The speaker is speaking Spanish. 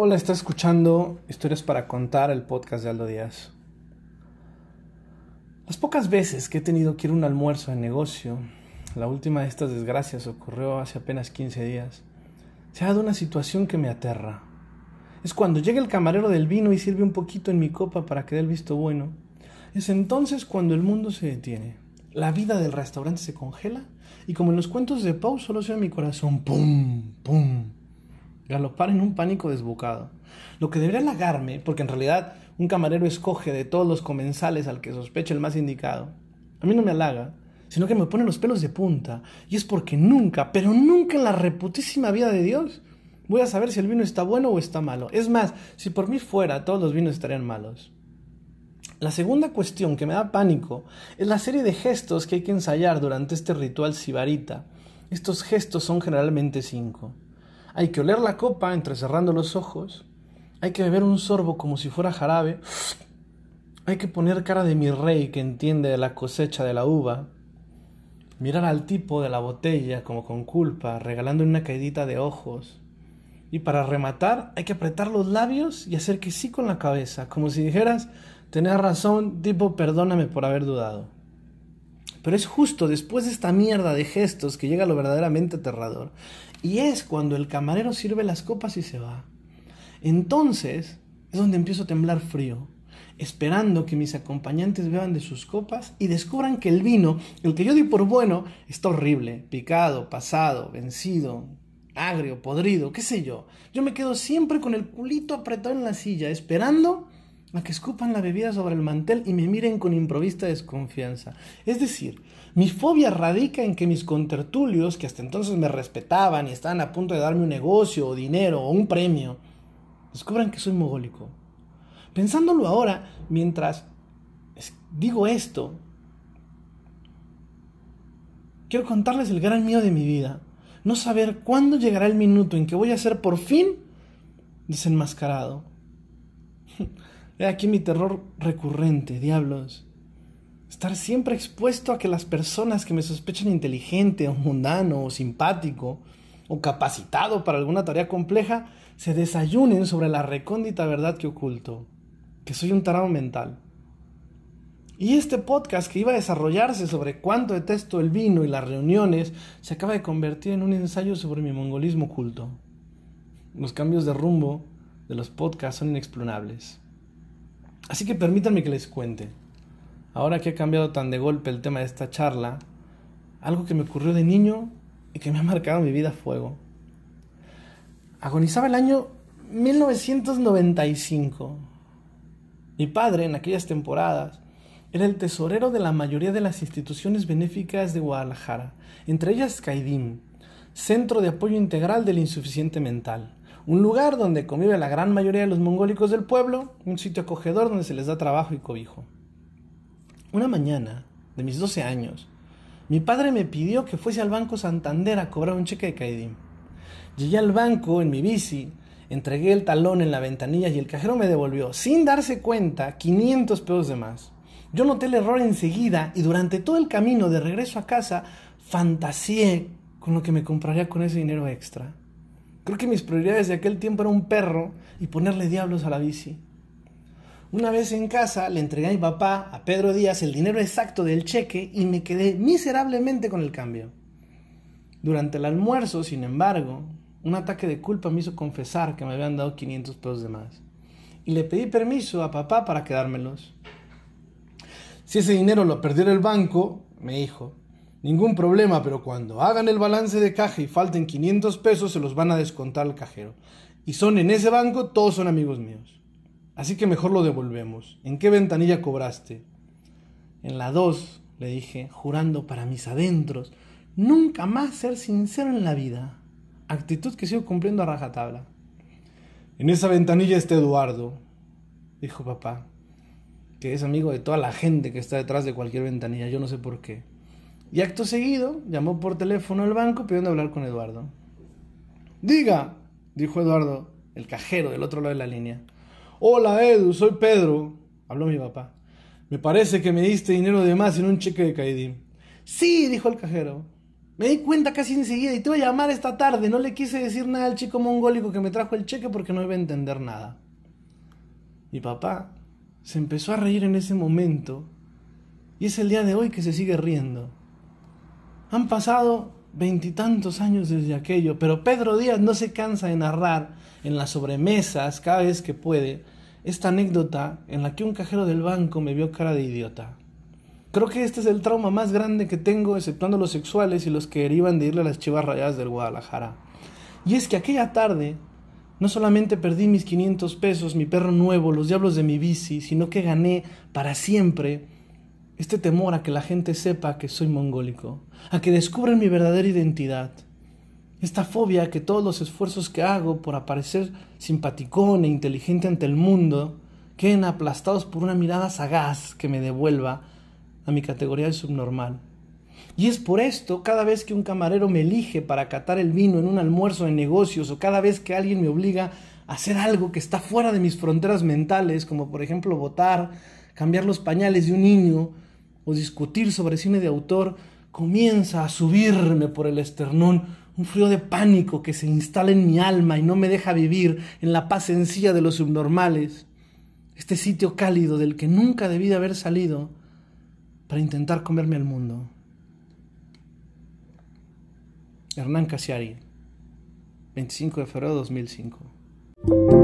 Hola, está escuchando Historias para Contar, el podcast de Aldo Díaz. Las pocas veces que he tenido que ir a un almuerzo de negocio, la última de estas desgracias ocurrió hace apenas 15 días, se ha dado una situación que me aterra. Es cuando llega el camarero del vino y sirve un poquito en mi copa para que dé el visto bueno. Es entonces cuando el mundo se detiene. La vida del restaurante se congela y como en los cuentos de Pau solo se ve mi corazón pum, pum, galopar en un pánico desbocado. Lo que debería halagarme, porque en realidad un camarero escoge de todos los comensales al que sospecha el más indicado, a mí no me halaga, sino que me pone los pelos de punta, y es porque nunca, pero nunca en la reputísima vida de Dios, voy a saber si el vino está bueno o está malo. Es más, si por mí fuera, todos los vinos estarían malos. La segunda cuestión que me da pánico es la serie de gestos que hay que ensayar durante este ritual sibarita. Estos gestos son generalmente cinco. Hay que oler la copa entrecerrando los ojos. Hay que beber un sorbo como si fuera jarabe. Hay que poner cara de mi rey que entiende de la cosecha de la uva. Mirar al tipo de la botella como con culpa, regalando una caidita de ojos. Y para rematar, hay que apretar los labios y hacer que sí con la cabeza, como si dijeras, tenés razón, tipo, perdóname por haber dudado. Pero es justo después de esta mierda de gestos que llega lo verdaderamente aterrador. Y es cuando el camarero sirve las copas y se va. Entonces es donde empiezo a temblar frío, esperando que mis acompañantes beban de sus copas y descubran que el vino, el que yo di por bueno, está horrible, picado, pasado, vencido, agrio, podrido, qué sé yo. Yo me quedo siempre con el culito apretado en la silla, esperando a que escupan la bebida sobre el mantel y me miren con improvista desconfianza. Es decir, mi fobia radica en que mis contertulios, que hasta entonces me respetaban y estaban a punto de darme un negocio o dinero o un premio, descubran que soy mogólico. Pensándolo ahora, mientras digo esto, quiero contarles el gran miedo de mi vida. No saber cuándo llegará el minuto en que voy a ser por fin desenmascarado. He aquí mi terror recurrente, diablos. Estar siempre expuesto a que las personas que me sospechan inteligente o mundano o simpático o capacitado para alguna tarea compleja se desayunen sobre la recóndita verdad que oculto, que soy un tarado mental. Y este podcast que iba a desarrollarse sobre cuánto detesto el vino y las reuniones se acaba de convertir en un ensayo sobre mi mongolismo oculto. Los cambios de rumbo de los podcasts son inexplorables. Así que permítanme que les cuente. Ahora que ha cambiado tan de golpe el tema de esta charla, algo que me ocurrió de niño y que me ha marcado mi vida a fuego. Agonizaba el año 1995. Mi padre, en aquellas temporadas, era el tesorero de la mayoría de las instituciones benéficas de Guadalajara, entre ellas Caidim, Centro de Apoyo Integral del Insuficiente Mental, un lugar donde convive la gran mayoría de los mongólicos del pueblo, un sitio acogedor donde se les da trabajo y cobijo. Una mañana, de mis 12 años, mi padre me pidió que fuese al Banco Santander a cobrar un cheque de Caidim. Llegué al banco en mi bici, entregué el talón en la ventanilla y el cajero me devolvió, sin darse cuenta, 500 pesos de más. Yo noté el error enseguida y durante todo el camino de regreso a casa fantaseé con lo que me compraría con ese dinero extra. Creo que mis prioridades de aquel tiempo eran un perro y ponerle diablos a la bici. Una vez en casa le entregué a mi papá, a Pedro Díaz, el dinero exacto del cheque y me quedé miserablemente con el cambio. Durante el almuerzo, sin embargo, un ataque de culpa me hizo confesar que me habían dado 500 pesos de más. Y le pedí permiso a papá para quedármelos. Si ese dinero lo perdiera el banco, me dijo, Ningún problema, pero cuando hagan el balance de caja y falten 500 pesos, se los van a descontar al cajero. Y son en ese banco, todos son amigos míos. Así que mejor lo devolvemos. ¿En qué ventanilla cobraste? En la 2, le dije, jurando para mis adentros, nunca más ser sincero en la vida. Actitud que sigo cumpliendo a rajatabla. En esa ventanilla está Eduardo, dijo papá, que es amigo de toda la gente que está detrás de cualquier ventanilla, yo no sé por qué. Y acto seguido llamó por teléfono al banco pidiendo hablar con Eduardo. Diga, dijo Eduardo, el cajero del otro lado de la línea. Hola Edu, soy Pedro, habló mi papá. Me parece que me diste dinero de más en un cheque de Caidim. Sí, dijo el cajero. Me di cuenta casi enseguida y te voy a llamar esta tarde. No le quise decir nada al chico mongólico que me trajo el cheque porque no iba a entender nada. Mi papá se empezó a reír en ese momento y es el día de hoy que se sigue riendo. Han pasado veintitantos años desde aquello, pero Pedro Díaz no se cansa de narrar en las sobremesas cada vez que puede esta anécdota en la que un cajero del banco me vio cara de idiota. Creo que este es el trauma más grande que tengo, exceptuando los sexuales y los que derivan de irle a las chivas rayadas del Guadalajara. Y es que aquella tarde no solamente perdí mis 500 pesos, mi perro nuevo, los diablos de mi bici, sino que gané para siempre este temor a que la gente sepa que soy mongólico, a que descubran mi verdadera identidad. Esta fobia que todos los esfuerzos que hago por aparecer simpaticón e inteligente ante el mundo queden aplastados por una mirada sagaz que me devuelva a mi categoría de subnormal. Y es por esto, cada vez que un camarero me elige para catar el vino en un almuerzo de negocios o cada vez que alguien me obliga a hacer algo que está fuera de mis fronteras mentales, como por ejemplo votar, cambiar los pañales de un niño o discutir sobre cine de autor, comienza a subirme por el esternón un frío de pánico que se instala en mi alma y no me deja vivir en la paz sencilla de los subnormales, este sitio cálido del que nunca debí de haber salido para intentar comerme al mundo. Hernán Casiari, 25 de febrero de 2005.